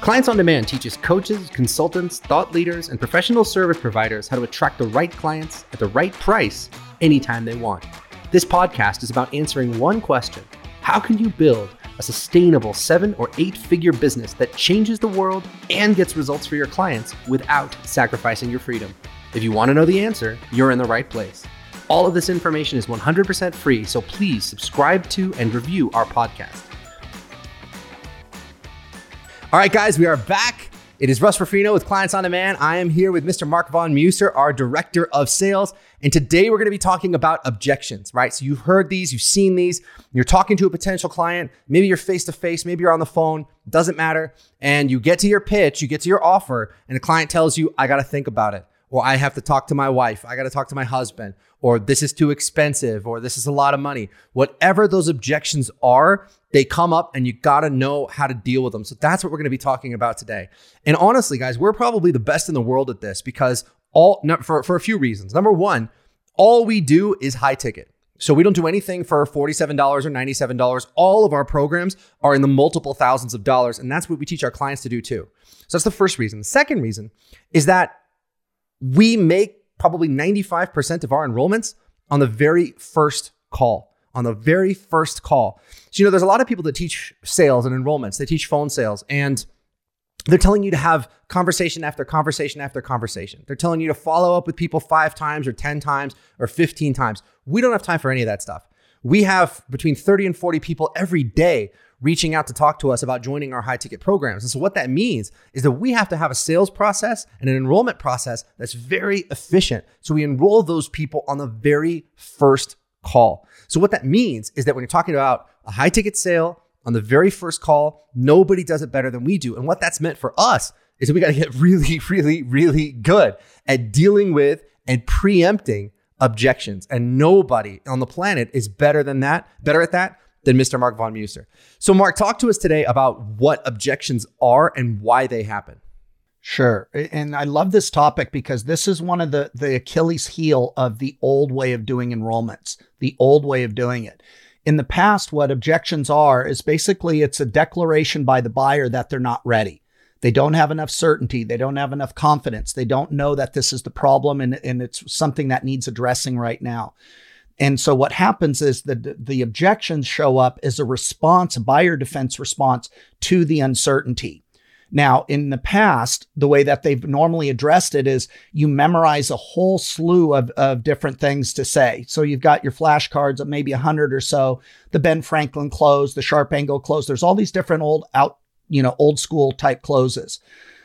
Clients on Demand teaches coaches, consultants, thought leaders, and professional service providers how to attract the right clients at the right price anytime they want. This podcast is about answering one question How can you build a sustainable seven or eight figure business that changes the world and gets results for your clients without sacrificing your freedom? If you want to know the answer, you're in the right place. All of this information is 100% free, so please subscribe to and review our podcast. All right, guys, we are back. It is Russ Ruffino with Clients on Demand. I am here with Mr. Mark Von Muser, our Director of Sales. And today we're going to be talking about objections, right? So you've heard these, you've seen these, you're talking to a potential client, maybe you're face to face, maybe you're on the phone, doesn't matter. And you get to your pitch, you get to your offer, and the client tells you, I got to think about it or I have to talk to my wife, I got to talk to my husband, or this is too expensive, or this is a lot of money. Whatever those objections are, they come up and you got to know how to deal with them. So that's what we're going to be talking about today. And honestly, guys, we're probably the best in the world at this because all for, for a few reasons. Number one, all we do is high ticket. So we don't do anything for $47 or $97. All of our programs are in the multiple thousands of dollars. And that's what we teach our clients to do too. So that's the first reason. The second reason is that we make probably 95% of our enrollments on the very first call. On the very first call. So, you know, there's a lot of people that teach sales and enrollments, they teach phone sales, and they're telling you to have conversation after conversation after conversation. They're telling you to follow up with people five times or 10 times or 15 times. We don't have time for any of that stuff. We have between 30 and 40 people every day reaching out to talk to us about joining our high ticket programs. And so, what that means is that we have to have a sales process and an enrollment process that's very efficient. So, we enroll those people on the very first call. So, what that means is that when you're talking about a high ticket sale on the very first call, nobody does it better than we do. And what that's meant for us is that we got to get really, really, really good at dealing with and preempting objections. And nobody on the planet is better than that, better at that than Mr. Mark Von Muser. So, Mark, talk to us today about what objections are and why they happen. Sure. And I love this topic because this is one of the, the Achilles heel of the old way of doing enrollments, the old way of doing it. In the past, what objections are is basically it's a declaration by the buyer that they're not ready. They don't have enough certainty. They don't have enough confidence. They don't know that this is the problem and, and it's something that needs addressing right now. And so what happens is that the objections show up as a response, a buyer defense response to the uncertainty. Now, in the past, the way that they've normally addressed it is you memorize a whole slew of, of different things to say. So you've got your flashcards of maybe a hundred or so, the Ben Franklin close, the sharp angle close. There's all these different old out, you know, old school type closes.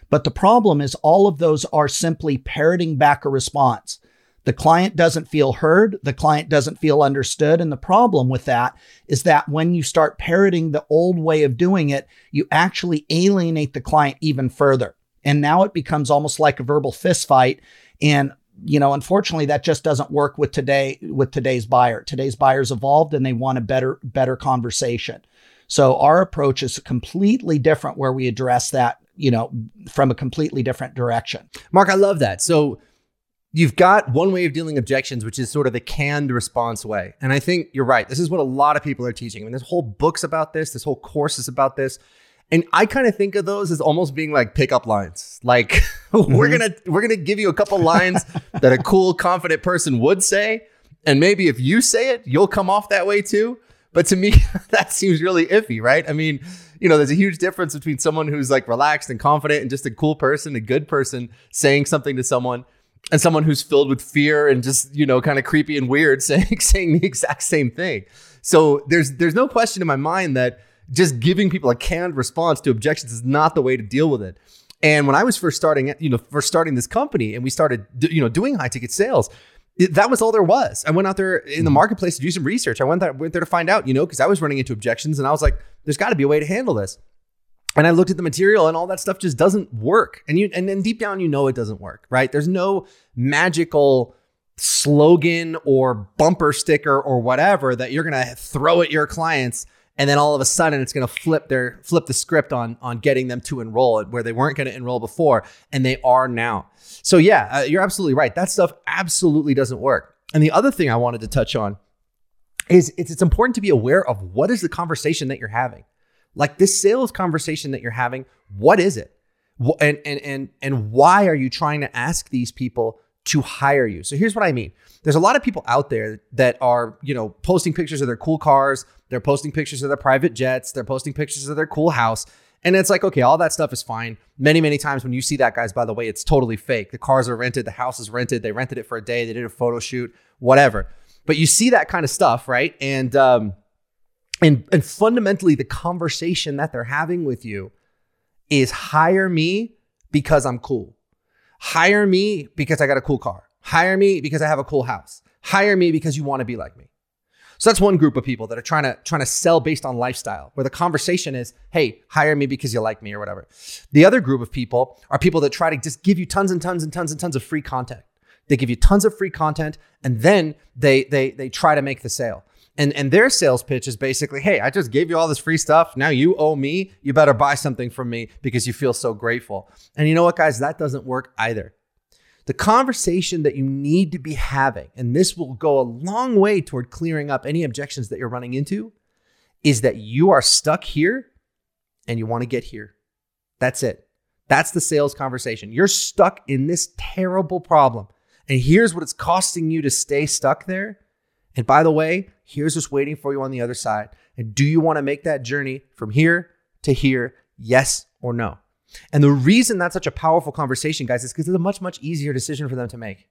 But the problem is all of those are simply parroting back a response. The client doesn't feel heard. The client doesn't feel understood. And the problem with that is that when you start parroting the old way of doing it, you actually alienate the client even further. And now it becomes almost like a verbal fist fight. And you know, unfortunately, that just doesn't work with today with today's buyer. Today's buyers evolved and they want a better, better conversation. So our approach is completely different where we address that, you know, from a completely different direction. Mark, I love that. So you've got one way of dealing objections, which is sort of the canned response way. And I think you're right. This is what a lot of people are teaching. I mean, there's whole books about this, this whole course is about this. And I kind of think of those as almost being like pickup lines. Like mm-hmm. we're gonna we're gonna give you a couple lines that a cool, confident person would say, and maybe if you say it, you'll come off that way too. But to me, that seems really iffy, right? I mean, you know, there's a huge difference between someone who's like relaxed and confident and just a cool person, a good person saying something to someone, and someone who's filled with fear and just you know kind of creepy and weird saying saying the exact same thing so there's there's no question in my mind that just giving people a canned response to objections is not the way to deal with it and when i was first starting you know first starting this company and we started you know doing high ticket sales that was all there was. I went out there in the mm-hmm. marketplace to do some research. I went there, went there to find out, you know, because I was running into objections and I was like, there's got to be a way to handle this and I looked at the material and all that stuff just doesn't work. And you and then deep down you know it doesn't work, right? There's no magical slogan or bumper sticker or whatever that you're going to throw at your clients and then all of a sudden it's going to flip their flip the script on on getting them to enroll where they weren't going to enroll before and they are now. So yeah, uh, you're absolutely right. That stuff absolutely doesn't work. And the other thing I wanted to touch on is it's, it's important to be aware of what is the conversation that you're having Like this sales conversation that you're having, what is it? And and and and why are you trying to ask these people to hire you? So here's what I mean. There's a lot of people out there that are, you know, posting pictures of their cool cars, they're posting pictures of their private jets, they're posting pictures of their cool house. And it's like, okay, all that stuff is fine. Many, many times when you see that, guys, by the way, it's totally fake. The cars are rented, the house is rented, they rented it for a day, they did a photo shoot, whatever. But you see that kind of stuff, right? And um, and and fundamentally, the conversation that they're having with you is hire me because I'm cool. Hire me because I got a cool car. Hire me because I have a cool house. Hire me because you want to be like me. So that's one group of people that are trying to trying to sell based on lifestyle, where the conversation is, "Hey, hire me because you like me" or whatever. The other group of people are people that try to just give you tons and tons and tons and tons of free content. They give you tons of free content and then they they they try to make the sale. And and their sales pitch is basically, "Hey, I just gave you all this free stuff. Now you owe me. You better buy something from me because you feel so grateful." And you know what, guys, that doesn't work either. The conversation that you need to be having, and this will go a long way toward clearing up any objections that you're running into, is that you are stuck here and you want to get here. That's it. That's the sales conversation. You're stuck in this terrible problem and here's what it's costing you to stay stuck there. And by the way, here's what's waiting for you on the other side. And do you want to make that journey from here to here? Yes or no? And the reason that's such a powerful conversation, guys, is because it's a much, much easier decision for them to make.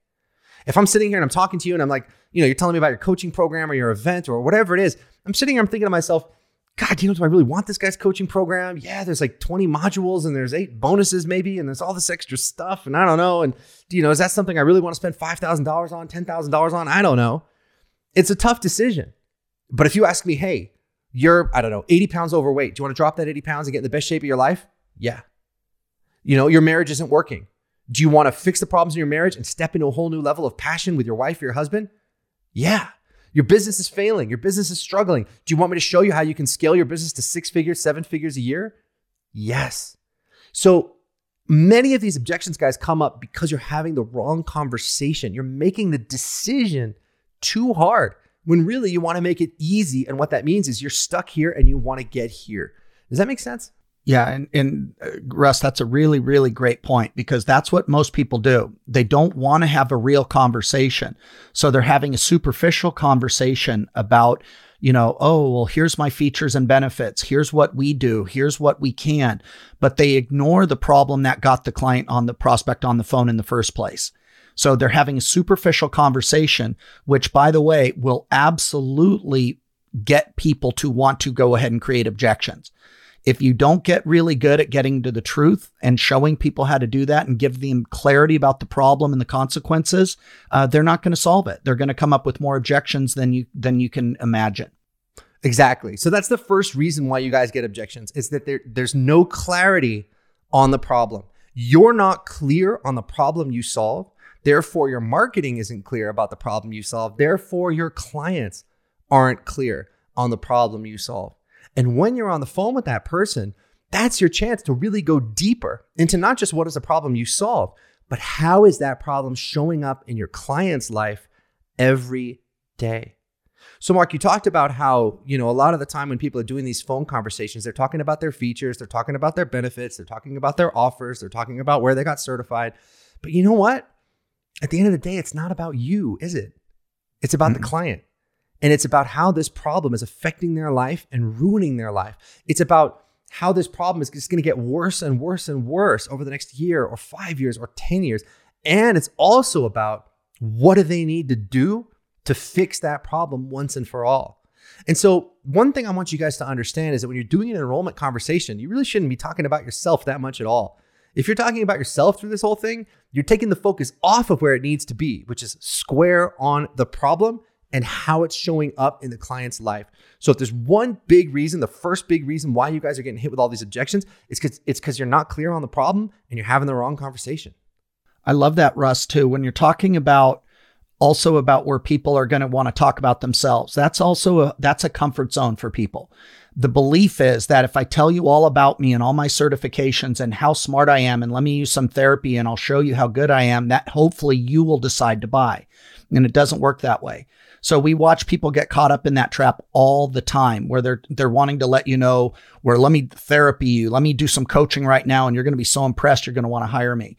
If I'm sitting here and I'm talking to you and I'm like, you know, you're telling me about your coaching program or your event or whatever it is, I'm sitting here, I'm thinking to myself, God, you know, do I really want this guy's coaching program? Yeah, there's like 20 modules and there's eight bonuses maybe, and there's all this extra stuff. And I don't know. And, you know, is that something I really want to spend $5,000 on, $10,000 on? I don't know. It's a tough decision. But if you ask me, hey, you're, I don't know, 80 pounds overweight. Do you want to drop that 80 pounds and get in the best shape of your life? Yeah. You know, your marriage isn't working. Do you want to fix the problems in your marriage and step into a whole new level of passion with your wife or your husband? Yeah. Your business is failing. Your business is struggling. Do you want me to show you how you can scale your business to six figures, seven figures a year? Yes. So many of these objections, guys, come up because you're having the wrong conversation. You're making the decision too hard when really you want to make it easy. And what that means is you're stuck here and you want to get here. Does that make sense? Yeah, and, and uh, Russ, that's a really, really great point because that's what most people do. They don't want to have a real conversation. So they're having a superficial conversation about, you know, oh, well, here's my features and benefits. Here's what we do. Here's what we can. But they ignore the problem that got the client on the prospect on the phone in the first place. So they're having a superficial conversation, which, by the way, will absolutely get people to want to go ahead and create objections if you don't get really good at getting to the truth and showing people how to do that and give them clarity about the problem and the consequences, uh, they're not going to solve it. They're going to come up with more objections than you than you can imagine. Exactly. So that's the first reason why you guys get objections is that there, there's no clarity on the problem. You're not clear on the problem you solve. Therefore, your marketing isn't clear about the problem you solve. Therefore, your clients aren't clear on the problem you solve. And when you're on the phone with that person, that's your chance to really go deeper into not just what is the problem you solve, but how is that problem showing up in your client's life every day. So Mark, you talked about how, you know, a lot of the time when people are doing these phone conversations, they're talking about their features, they're talking about their benefits, they're talking about their offers, they're talking about where they got certified. But you know what? At the end of the day, it's not about you, is it? It's about mm-hmm. the client. And it's about how this problem is affecting their life and ruining their life. It's about how this problem is just going to get worse and worse and worse over the next year or five years or 10 years. And it's also about what do they need to do to fix that problem once and for all. And so, one thing I want you guys to understand is that when you're doing an enrollment conversation, you really shouldn't be talking about yourself that much at all. If you're talking about yourself through this whole thing, you're taking the focus off of where it needs to be, which is square on the problem and how it's showing up in the client's life. So if there's one big reason, the first big reason why you guys are getting hit with all these objections, is because it's because you're not clear on the problem and you're having the wrong conversation. I love that, Russ, too. When you're talking about also about where people are going to want to talk about themselves, that's also a that's a comfort zone for people. The belief is that if I tell you all about me and all my certifications and how smart I am, and let me use some therapy and I'll show you how good I am, that hopefully you will decide to buy. And it doesn't work that way. So we watch people get caught up in that trap all the time where they're they're wanting to let you know where let me therapy you, let me do some coaching right now and you're going to be so impressed you're going to want to hire me.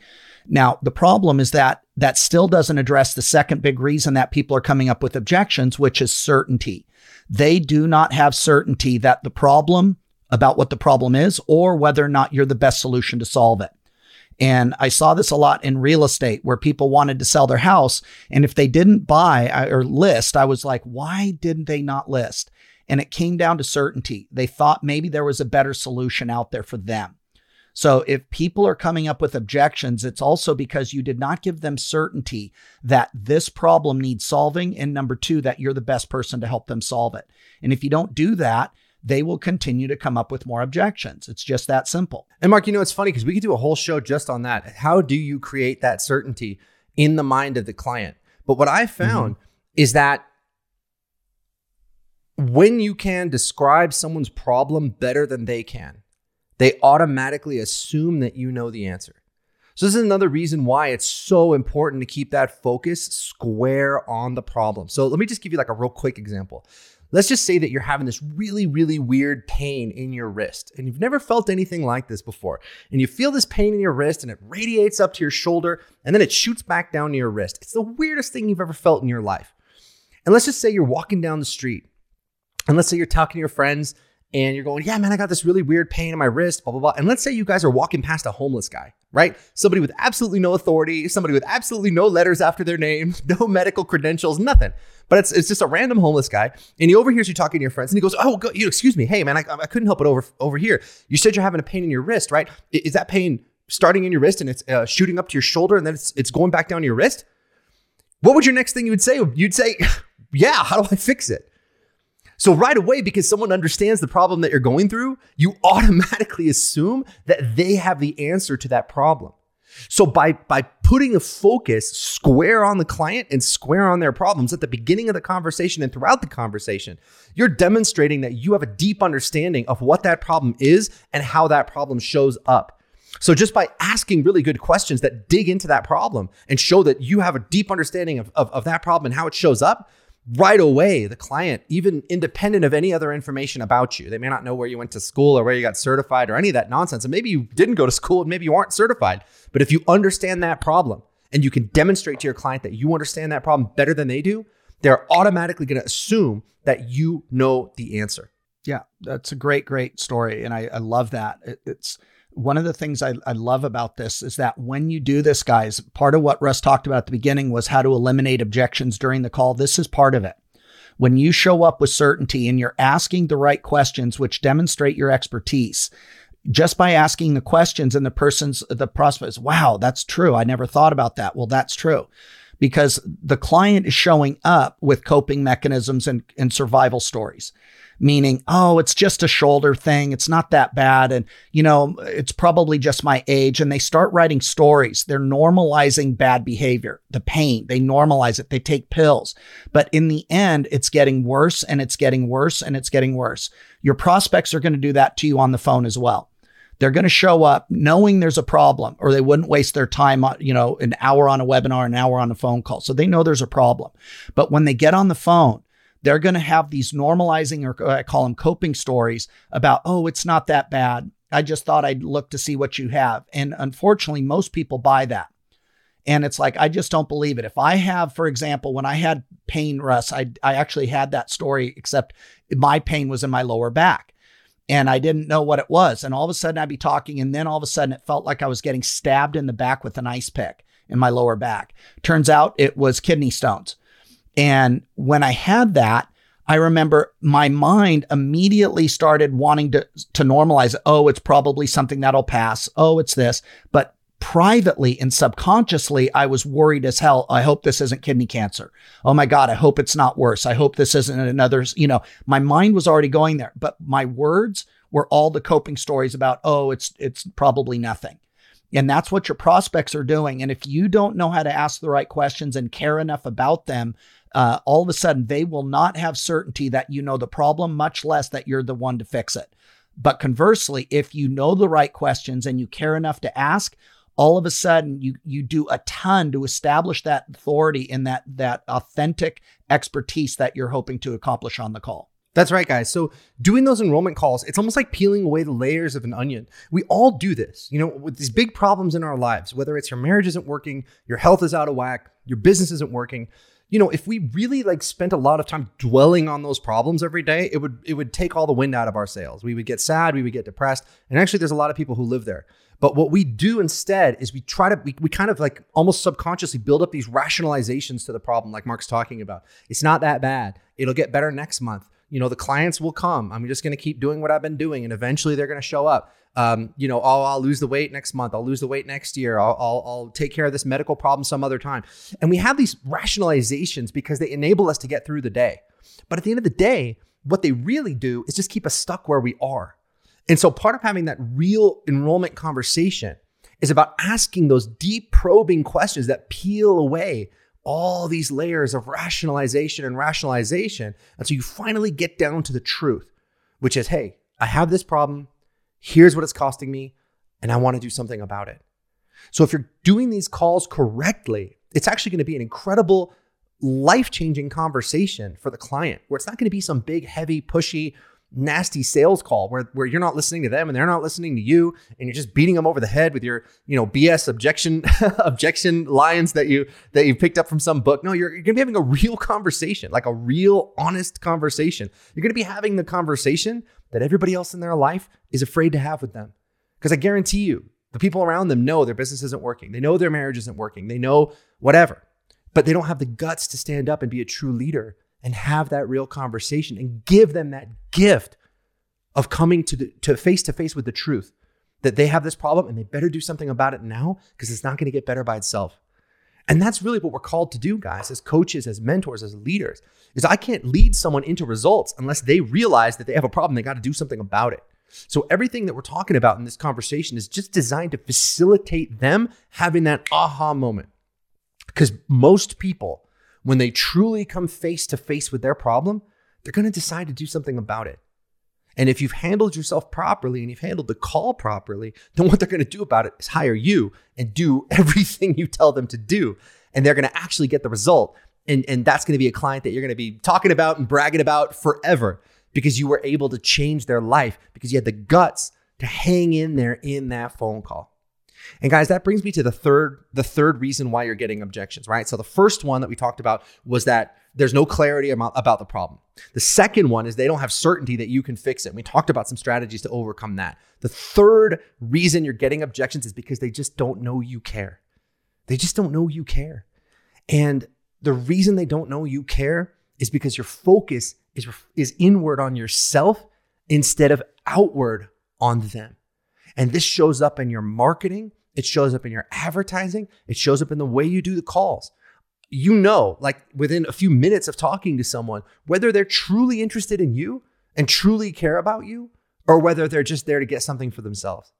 Now, the problem is that that still doesn't address the second big reason that people are coming up with objections, which is certainty. They do not have certainty that the problem about what the problem is or whether or not you're the best solution to solve it. And I saw this a lot in real estate where people wanted to sell their house. And if they didn't buy uh, or list, I was like, why didn't they not list? And it came down to certainty. They thought maybe there was a better solution out there for them. So if people are coming up with objections, it's also because you did not give them certainty that this problem needs solving. And number two, that you're the best person to help them solve it. And if you don't do that, they will continue to come up with more objections. It's just that simple. And Mark, you know, it's funny because we could do a whole show just on that. How do you create that certainty in the mind of the client? But what I found mm-hmm. is that when you can describe someone's problem better than they can, they automatically assume that you know the answer. So, this is another reason why it's so important to keep that focus square on the problem. So, let me just give you like a real quick example. Let's just say that you're having this really, really weird pain in your wrist and you've never felt anything like this before. And you feel this pain in your wrist and it radiates up to your shoulder and then it shoots back down to your wrist. It's the weirdest thing you've ever felt in your life. And let's just say you're walking down the street and let's say you're talking to your friends and you're going, yeah, man, I got this really weird pain in my wrist, blah, blah, blah. And let's say you guys are walking past a homeless guy, right? Somebody with absolutely no authority, somebody with absolutely no letters after their name, no medical credentials, nothing. But it's, it's just a random homeless guy. And he overhears you talking to your friends and he goes, oh, go, you, excuse me. Hey, man, I, I couldn't help it over, over here. You said you're having a pain in your wrist, right? Is that pain starting in your wrist and it's uh, shooting up to your shoulder and then it's, it's going back down your wrist? What would your next thing you would say? You'd say, yeah, how do I fix it? So, right away, because someone understands the problem that you're going through, you automatically assume that they have the answer to that problem. So, by, by putting the focus square on the client and square on their problems at the beginning of the conversation and throughout the conversation, you're demonstrating that you have a deep understanding of what that problem is and how that problem shows up. So, just by asking really good questions that dig into that problem and show that you have a deep understanding of, of, of that problem and how it shows up, right away the client even independent of any other information about you they may not know where you went to school or where you got certified or any of that nonsense and maybe you didn't go to school and maybe you aren't certified but if you understand that problem and you can demonstrate to your client that you understand that problem better than they do they're automatically going to assume that you know the answer. Yeah that's a great great story and i, I love that. It, it's one of the things I, I, love about this is that when you do this, guys, part of what Russ talked about at the beginning was how to eliminate objections during the call. This is part of it. When you show up with certainty and you're asking the right questions, which demonstrate your expertise, just by asking the questions and the person's, the prospect is, wow, that's true. I never thought about that. Well, that's true because the client is showing up with coping mechanisms and, and survival stories meaning, oh, it's just a shoulder thing. It's not that bad. And, you know, it's probably just my age. And they start writing stories. They're normalizing bad behavior, the pain. They normalize it. They take pills. But in the end, it's getting worse and it's getting worse and it's getting worse. Your prospects are going to do that to you on the phone as well. They're going to show up knowing there's a problem or they wouldn't waste their time on, you know, an hour on a webinar, an hour on a phone call. So they know there's a problem. But when they get on the phone, they're going to have these normalizing or uh, I call them coping stories about, oh, it's not that bad. I just thought I'd look to see what you have. And unfortunately, most people buy that. And it's like, I just don't believe it. If I have, for example, when I had pain, Russ, I, I actually had that story, except my pain was in my lower back and I didn't know what it was. And all of a sudden I'd be talking, and then all of a sudden it felt like I was getting stabbed in the back with an ice pick in my lower back. Turns out it was kidney stones. And when I had that, I remember my mind immediately started wanting to, to normalize. Oh, it's probably something that'll pass. Oh, it's this. But privately and subconsciously, I was worried as hell. I hope this isn't kidney cancer. Oh my God. I hope it's not worse. I hope this isn't another, you know, my mind was already going there, but my words were all the coping stories about, oh, it's, it's probably nothing. And that's what your prospects are doing. And if you don't know how to ask the right questions and care enough about them, uh, all of a sudden they will not have certainty that you know the problem, much less that you're the one to fix it. But conversely, if you know the right questions and you care enough to ask, all of a sudden you you do a ton to establish that authority and that that authentic expertise that you're hoping to accomplish on the call. That's right, guys. So doing those enrollment calls, it's almost like peeling away the layers of an onion. We all do this, you know, with these big problems in our lives, whether it's your marriage isn't working, your health is out of whack, your business isn't working. You know, if we really like spent a lot of time dwelling on those problems every day, it would it would take all the wind out of our sails. We would get sad, we would get depressed. And actually there's a lot of people who live there. But what we do instead is we try to, we, we kind of like almost subconsciously build up these rationalizations to the problem, like Mark's talking about. It's not that bad. It'll get better next month you know the clients will come i'm just going to keep doing what i've been doing and eventually they're going to show up um, you know I'll, I'll lose the weight next month. I'll lose the weight next year. I'll, I'll, I'll take care of this medical problem some other time. And we have these rationalizations because they enable us to get through the day. But at the end of the day what they really do is just keep us stuck where we are. And so part of having that real enrollment conversation is about asking those deep probing questions that peel away all these layers of rationalization and rationalization until you finally get down to the truth, which is hey, I have this problem. Here's what it's costing me, and I want to do something about it. So if you're doing these calls correctly, it's actually going to be an incredible life changing conversation for the client where it's not going to be some big, heavy, pushy, nasty sales call where, where you're not listening to them and they're not listening to you and you're just beating them over the head with your you know bs objection objection lines that you that you picked up from some book no you're, you're gonna be having a real conversation like a real honest conversation you're gonna be having the conversation that everybody else in their life is afraid to have with them. Because i guarantee you the people around them know their business isn't working. They know their marriage isn't working. They know whatever. But they don't have the guts to stand up and be a true leader and have that real conversation and give them that gift of coming to the, to face to face with the truth that they have this problem and they better do something about it now because it's not going to get better by itself. And that's really what we're called to do, guys, as coaches, as mentors, as leaders. Is I can't lead someone into results unless they realize that they have a problem, they got to do something about it. So everything that we're talking about in this conversation is just designed to facilitate them having that aha moment. Because most people when they truly come face to face with their problem, they're going to decide to do something about it. And if you've handled yourself properly and you've handled the call properly, then what they're going to do about it is hire you and do everything you tell them to do. And they're going to actually get the result. And, and that's going to be a client that you're going to be talking about and bragging about forever because you were able to change their life because you had the guts to hang in there in that phone call. And guys, that brings me to the third the third reason why you're getting objections, right? So the first one that we talked about was that there's no clarity about, the problem. The second one is they don't have certainty that you can fix it. we talked about some strategies to overcome that. The third reason you're getting objections is because they just don't know you care. They just don't know you care. And the reason they don't know you care is because your focus is, is inward on yourself instead of outward on them. And this shows up in your marketing, it shows up in your advertising, it shows up in the way you do the calls. You know, like within a few minutes of talking to someone, whether they're truly interested in you and truly care about you, or whether they're just there to get something for themselves.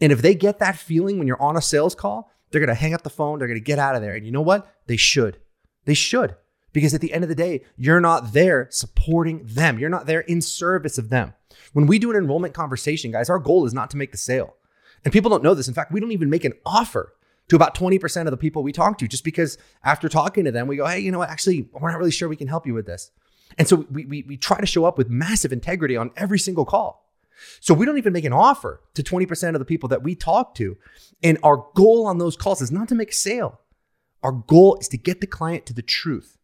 And if they get that feeling when you're on a sales call, they're gonna hang up the phone, they're gonna get out of there. And you know what? They should. They should. Because at the end of the day, you're not there supporting them. You're not there in service of them. When we do an enrollment conversation, guys, our goal is not to make the sale. And people don't know this. In fact, we don't even make an offer to about 20% of the people we talk to just because after talking to them, we go, hey, you know what? Actually, we're not really sure we can help you with this. And so we, we, we try to show up with massive integrity on every single call. So we don't even make an offer to 20% of the people that we talk to. And our goal on those calls is not to make a sale. Our goal is to get the client to the truth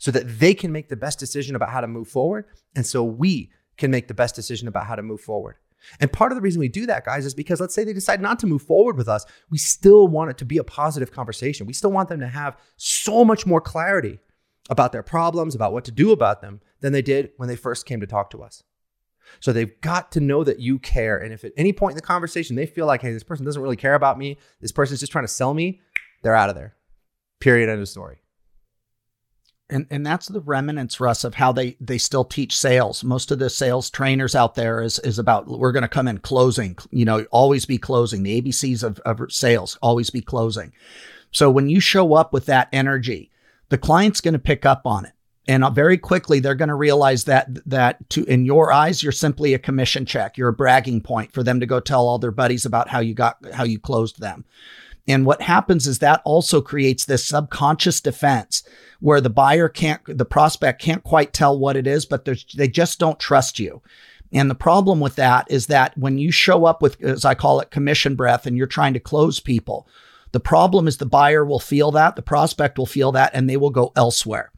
so that they can make the best decision about how to move forward. And so we can make the best decision about how to move forward. And part of the reason we do that, guys, is because let's say they decide not to move forward with us, we still want it to be a positive conversation. We still want them to have so much more clarity about their problems, about what to do about them than they did when they first came to talk to us. So they've got to know that you care. And if at any point in the conversation they feel like, hey, this person doesn't really care about me, this person's just trying to sell me, they're out of there. Period. End of story. And and that's the remnants, Russ, of how they they still teach sales. Most of the sales trainers out there is is about we're going to come in closing. You know, always be closing. The ABCs of, of sales, always be closing. So when you show up with that energy, the client's going to pick up on it. And uh, very quickly they're going to realize that that to in your eyes you're simply a commission check. You're a bragging point for them to go tell all their buddies about how you got how you closed them. And what happens is that also creates this subconscious defense where the buyer can't, the prospect can't quite tell what it is, but they just don't trust you. And the problem with that is that when you show up with, as I call it, commission breath and you're trying to close people, the problem is the buyer will feel that, the prospect will feel that, and they will go elsewhere.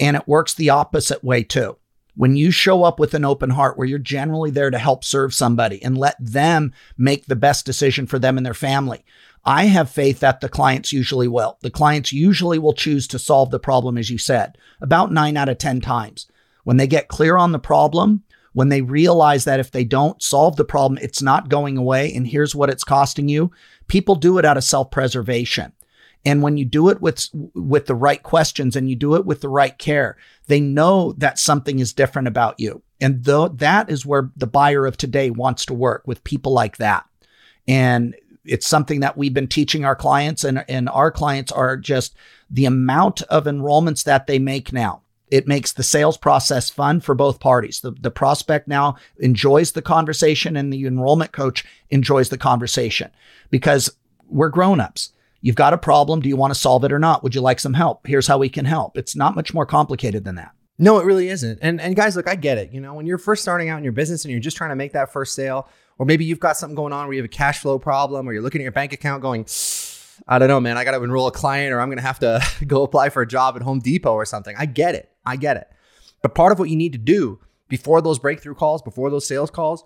And it works the opposite way too. When you show up with an open heart where you're generally there to help serve somebody and let them make the best decision for them and their family, I have faith that the clients usually will. The clients usually will choose to solve the problem, as you said, about nine out of 10 times. When they get clear on the problem, when they realize that if they don't solve the problem, it's not going away and here's what it's costing you, people do it out of self preservation. And when you do it with, with the right questions and you do it with the right care, they know that something is different about you. And though that is where the buyer of today wants to work with people like that. And it's something that we've been teaching our clients and, and our clients are just the amount of enrollments that they make now. It makes the sales process fun for both parties. The, the prospect now enjoys the conversation and the enrollment coach enjoys the conversation because we're grown-ups. You've got a problem. Do you want to solve it or not? Would you like some help? Here's how we can help. It's not much more complicated than that. No, it really isn't. And and guys, look, I get it. You know, when you're first starting out in your business and you're just trying to make that first sale, or maybe you've got something going on where you have a cash flow problem, or you're looking at your bank account going, I don't know, man, I got to enroll a client, or I'm going to have to go apply for a job at Home Depot or something. I get it. I get it. But part of what you need to do before those breakthrough calls, before those sales calls,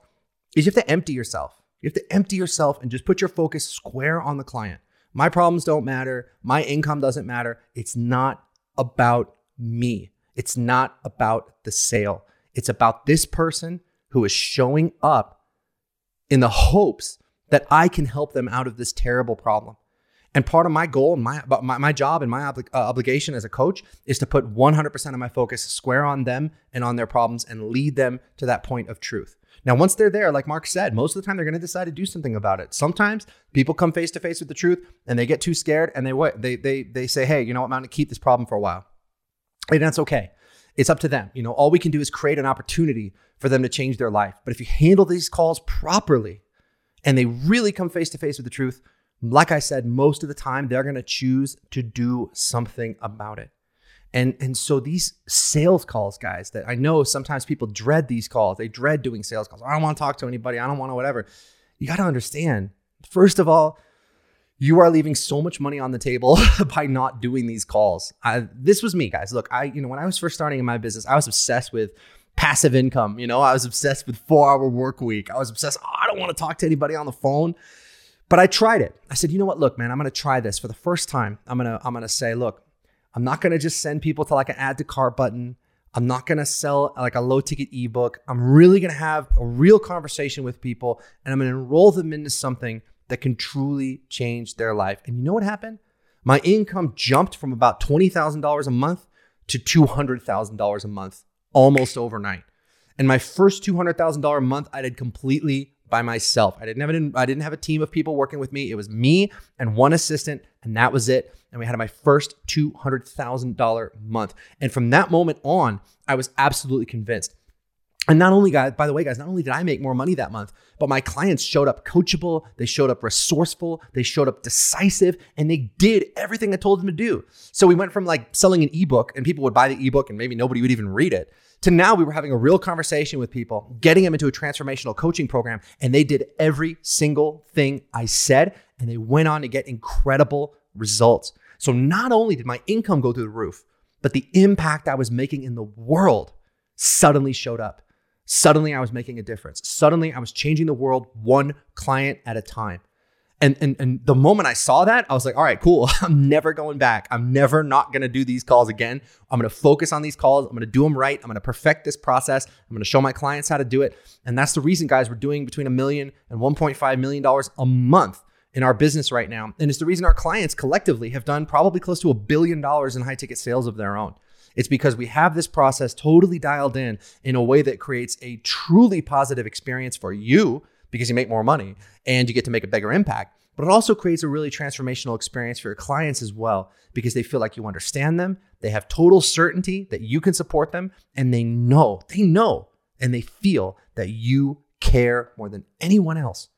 is you have to empty yourself. You have to empty yourself and just put your focus square on the client. My problems don't matter. My income doesn't matter. It's not about me. It's not about the sale. It's about this person who is showing up in the hopes that I can help them out of this terrible problem. And part of my goal and my, my, my job and my obli- uh, obligation as a coach is to put 100% of my focus square on them and on their problems and lead them to that point of truth. Now, once they're there, like Mark said, most of the time they're going to decide to do something about it. Sometimes people come face to face with the truth and they get too scared and they they they they say, "Hey, you know what? I'm going to keep this problem for a while," and that's okay. It's up to them. You know, all we can do is create an opportunity for them to change their life. But if you handle these calls properly and they really come face to face with the truth, like I said, most of the time they're going to choose to do something about it. And and so these sales calls, guys, that I know sometimes people dread these calls. They dread doing sales calls. I don't want to talk to anybody. I don't want to whatever. You got to understand. First of all, you are leaving so much money on the table by not doing these calls. I, this was me, guys. Look, I you know when I was first starting in my business, I was obsessed with passive income. You know, I was obsessed with four hour work week. I was obsessed. Oh, I don't want to talk to anybody on the phone. But I tried it. I said, you know what? Look, man, I'm going to try this for the first time. I'm going to, I'm going to say, look, I'm not going to just send people to like an add to cart button. I'm not going to sell like a low ticket ebook. I'm really going to have a real conversation with people and I'm going to enroll them into something that can truly change their life. And you know what happened? My income jumped from about $20,000 a month to $200,000 a month almost overnight. And my first $200,000 a month, I did completely by myself. I didn't have I didn't have a team of people working with me. It was me and one assistant, and that was it. And we had my first $200,000 month. And from that moment on, I was absolutely convinced. And not only, guys, by the way, guys, not only did I make more money that month, but my clients showed up coachable, they showed up resourceful, they showed up decisive, and they did everything I told them to do. So we went from like selling an ebook and people would buy the ebook and maybe nobody would even read it to now we were having a real conversation with people, getting them into a transformational coaching program, and they did every single thing I said, and they went on to get incredible results. So not only did my income go through the roof, but the impact I was making in the world suddenly showed up. Suddenly I was making a difference. Suddenly I was changing the world one client at a time. And, and and the moment I saw that, I was like, all right, cool. I'm never going back. I'm never not going to do these calls again. I'm going to focus on these calls. I'm going to do them right. I'm going to perfect this process. I'm going to show my clients how to do it. And that's the reason, guys, we're doing between a million and 1.5 million dollars a month in our business right now. And it's the reason our clients collectively have done probably close to a billion dollars in high ticket sales of their own. It's because we have this process totally dialed in in a way that creates a truly positive experience for you because you make more money and you get to make a bigger impact. But it also creates a really transformational experience for your clients as well because they feel like you understand them, they have total certainty that you can support them, and they know, they know, and they feel that you care more than anyone else.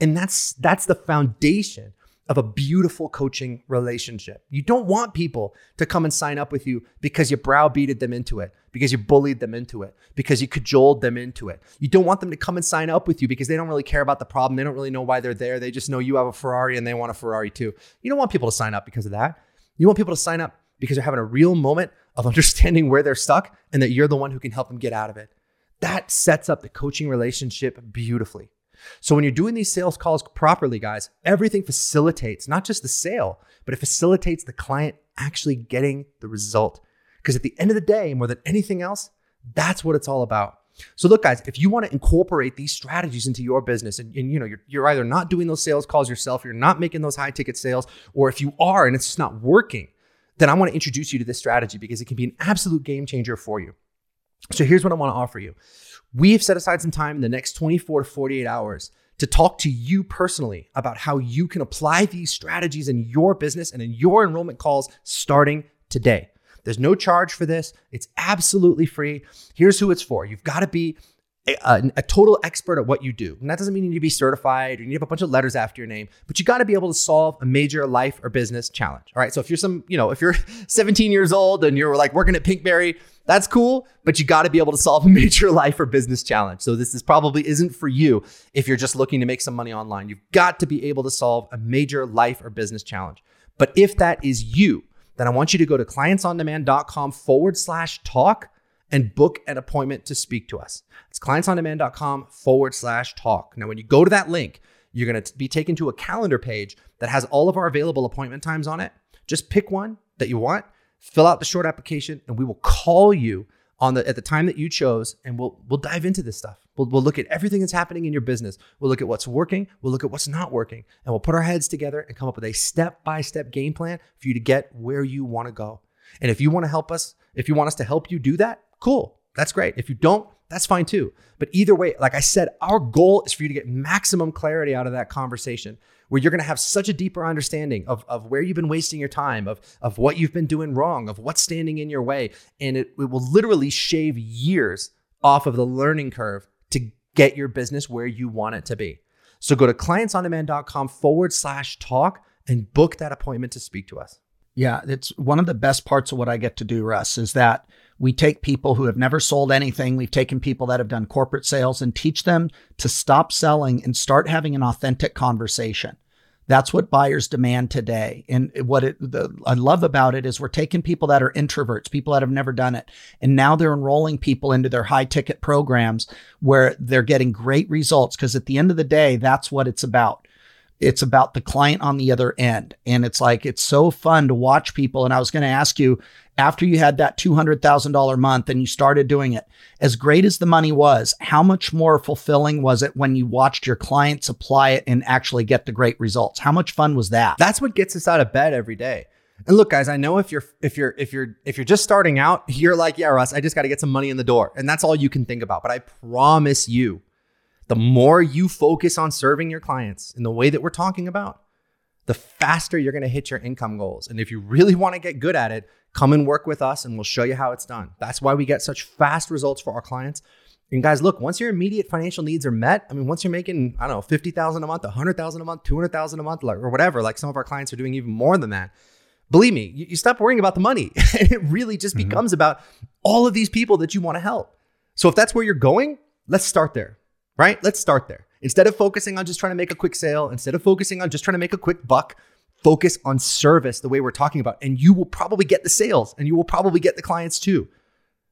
And that's that's the foundation of a beautiful coaching relationship. You don't want people to come and sign up with you because you browbeated them into it, because you bullied them into it, because you cajoled them into it. You don't want them to come and sign up with you because they don't really care about the problem. They don't really know why they're there. They just know you have a Ferrari and they want a Ferrari too. You don't want people to sign up because of that. You want people to sign up because they're having a real moment of understanding where they're stuck and that you're the one who can help them get out of it. That sets up the coaching relationship beautifully. So when you're doing these sales calls properly, guys, everything facilitates not just the sale, but it facilitates the client actually getting the result. Because at the end of the day, more than anything else, that's what it's all about. So look, guys, if you want to incorporate these strategies into your business and, and you know, you're, you're either not doing those sales calls yourself, you're not making those high ticket sales, or if you are and it's just not working, then I want to introduce you to this strategy because it can be an absolute game changer for you. So here's what I want to offer you. We've set aside some time in the next 24 to 48 hours to talk to you personally about how you can apply these strategies in your business and in your enrollment calls starting today. There's no charge for this. It's absolutely free. Here's who it's for. You've got to be a, a, a, total expert at what you do. And that doesn't mean you need to be certified or you need to have a bunch of letters after your name, but you got to be able to solve a major life or business challenge. All right. So if you're some, you know, if you're 17 years old and you're like working at Pinkberry, that's cool, but you got to be able to solve a major life or business challenge. So this is probably isn't for you if you're just looking to make some money online. You've got to be able to solve a major life or business challenge. But if that is you, then I want you to go to clientsondemand.com forward slash talk and book an appointment to speak to us. It's clientsondemand.com forward slash talk. Now, when you go to that link, you're going to be taken to a calendar page that has all of our available appointment times on it. Just pick one that you want, fill out the short application, and we will call you on the at the time that you chose, and we'll we'll dive into this stuff. We'll, we'll look at everything that's happening in your business. We'll look at what's working. We'll look at what's not working, and we'll put our heads together and come up with a step by step game plan for you to get where you want to go. And if you want to help us, if you want us to help you do that, cool. That's great. If you don't, that's fine too. But either way, like I said, our goal is for you to get maximum clarity out of that conversation where you're going to have such a deeper understanding of, of where you've been wasting your time, of, of what you've been doing wrong, of what's standing in your way. And it, it will literally shave years off of the learning curve to get your business where you want it to be. So go to clientsondemand.com forward slash talk and book that appointment to speak to us. Yeah, it's one of the best parts of what I get to do, Russ, is that we take people who have never sold anything. We've taken people that have done corporate sales and teach them to stop selling and start having an authentic conversation. That's what buyers demand today. And what it, the, I love about it is we're taking people that are introverts, people that have never done it, and now they're enrolling people into their high ticket programs where they're getting great results. Because at the end of the day, that's what it's about. It's about the client on the other end. And it's like, it's so fun to watch people. And I was going to ask you, after you had that $200,000 month and you started doing it, as great as the money was, how much more fulfilling was it when you watched your clients apply it and actually get the great results? How much fun was that? That's what gets us out of bed every day. And look, guys, I know if you're if you're if you're if you're just starting out, you're like, yeah, Russ, I just got to get some money in the door, and that's all you can think about. But I promise you, the more you focus on serving your clients in the way that we're talking about, the faster you're going to hit your income goals. And if you really want to get good at it, come and work with us and we'll show you how it's done. That's why we get such fast results for our clients. And guys, look, once your immediate financial needs are met, I mean, once you're making, I don't know, 50,000 a month, 100,000 a month, 200,000 a month, or whatever, like some of our clients are doing even more than that. Believe me, you, you stop worrying about the money and it really just mm-hmm. becomes about all of these people that you want to help. So if that's where you're going, let's start there, right? Let's start there. Instead of focusing on just trying to make a quick sale, instead of focusing on just trying to make a quick buck, focus on service the way we're talking about, and you will probably get the sales and you will probably get the clients too.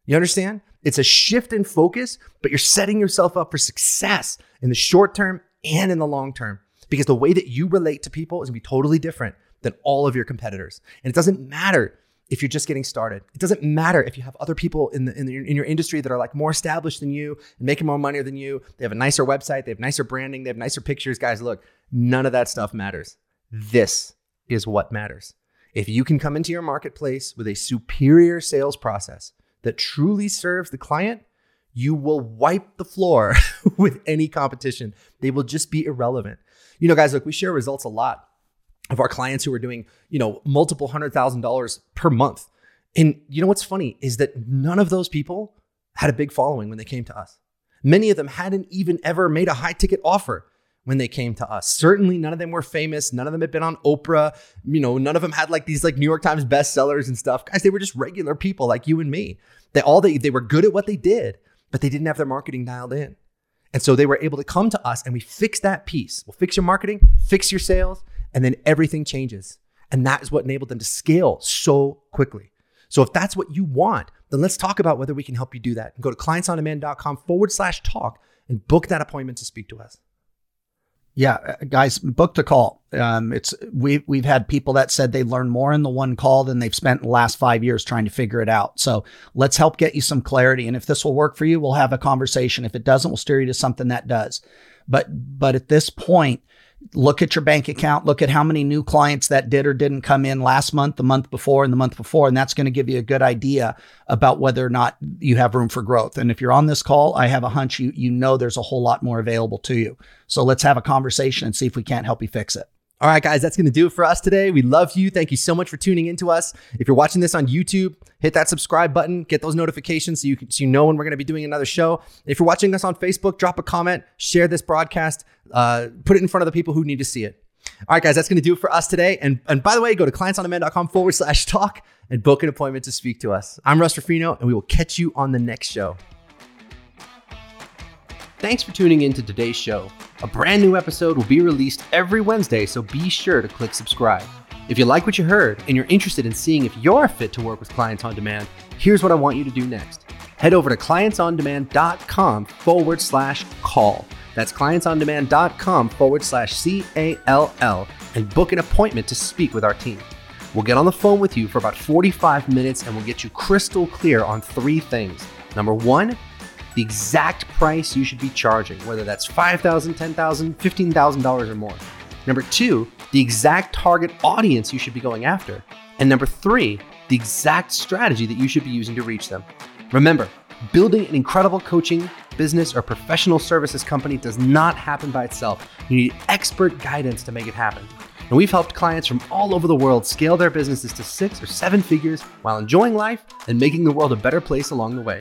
You understand? It's a shift in focus, but you're setting yourself up for success in the short term and in the long term because the way that you relate to people is gonna be totally different than all of your competitors. And it doesn't matter if you're just getting started. It doesn't matter if you have other people in the, in, the, in your industry that are like more established than you and making more money than you. They have a nicer website, they have nicer branding, they have nicer pictures. Guys, look, none of that stuff matters. This is what matters. If you can come into your marketplace with a superior sales process that truly serves the client, you will wipe the floor with any competition. They will just be irrelevant. You know, guys, look, we share results a lot of our clients who are doing, you know, multiple hundred thousand dollars per month. And you know what's funny is that none of those people had a big following when they came to us. Many of them hadn't even ever made a high ticket offer when they came to us. Certainly none of them were famous. None of them had been on Oprah. You know, none of them had like these like New York Times bestsellers and stuff. Guys, they were just regular people like you and me. They all they they were good at what they did, but they didn't have their marketing dialed in. And so they were able to come to us and we fix that piece. We'll fix your marketing, fix your sales, and then everything changes. And that is what enabled them to scale so quickly. So if that's what you want, then let's talk about whether we can help you do that. Go to clientsondemand.com forward slash talk and book that appointment to speak to us. Yeah, uh, guys, book the call. Um, it's we've we've had people that said they learned more in the one call than they've spent the last five years trying to figure it out. So let's help get you some clarity. And if this will work for you, we'll have a conversation. If it doesn't, we'll steer you to something that does. But but at this point, look at your bank account, look at how many new clients that did or didn't come in last month, the month before, and the month before. And that's going to give you a good idea about whether or not you have room for growth. And if you're on this call, I have a hunch you, you know there's a whole lot more available to you. So let's have a conversation and see if we can't help you fix it. All right, guys, that's going to do it for us today. We love you. Thank you so much for tuning into us. If you're watching this on YouTube, hit that subscribe button, get those notifications so you can so you know when we're going to be doing another show. If you're watching us on Facebook, drop a comment, share this broadcast, uh, put it in front of the people who need to see it. All right, guys, that's going to do it for us today. And, and by the way, go to clientsondemand.com forward slash talk and book an appointment to speak to us. I'm Russ Ruffino, and we will catch you on the next show. Thanks for tuning in to today's show. A brand new episode will be released every Wednesday, so be sure to click subscribe. If you like what you heard and you're interested in seeing if you're fit to work with clients on demand, here's what I want you to do next. Head over to clientsondemand.com forward slash call. That's clientsondemand.com forward slash C A L L and book an appointment to speak with our team. We'll get on the phone with you for about 45 minutes and we'll get you crystal clear on three things. Number one, the exact price you should be charging, whether that's $5,000, $10,000, $15,000 or more. Number two, the exact target audience you should be going after. And number three, the exact strategy that you should be using to reach them. Remember, building an incredible coaching, business, or professional services company does not happen by itself. You need expert guidance to make it happen. And we've helped clients from all over the world scale their businesses to six or seven figures while enjoying life and making the world a better place along the way.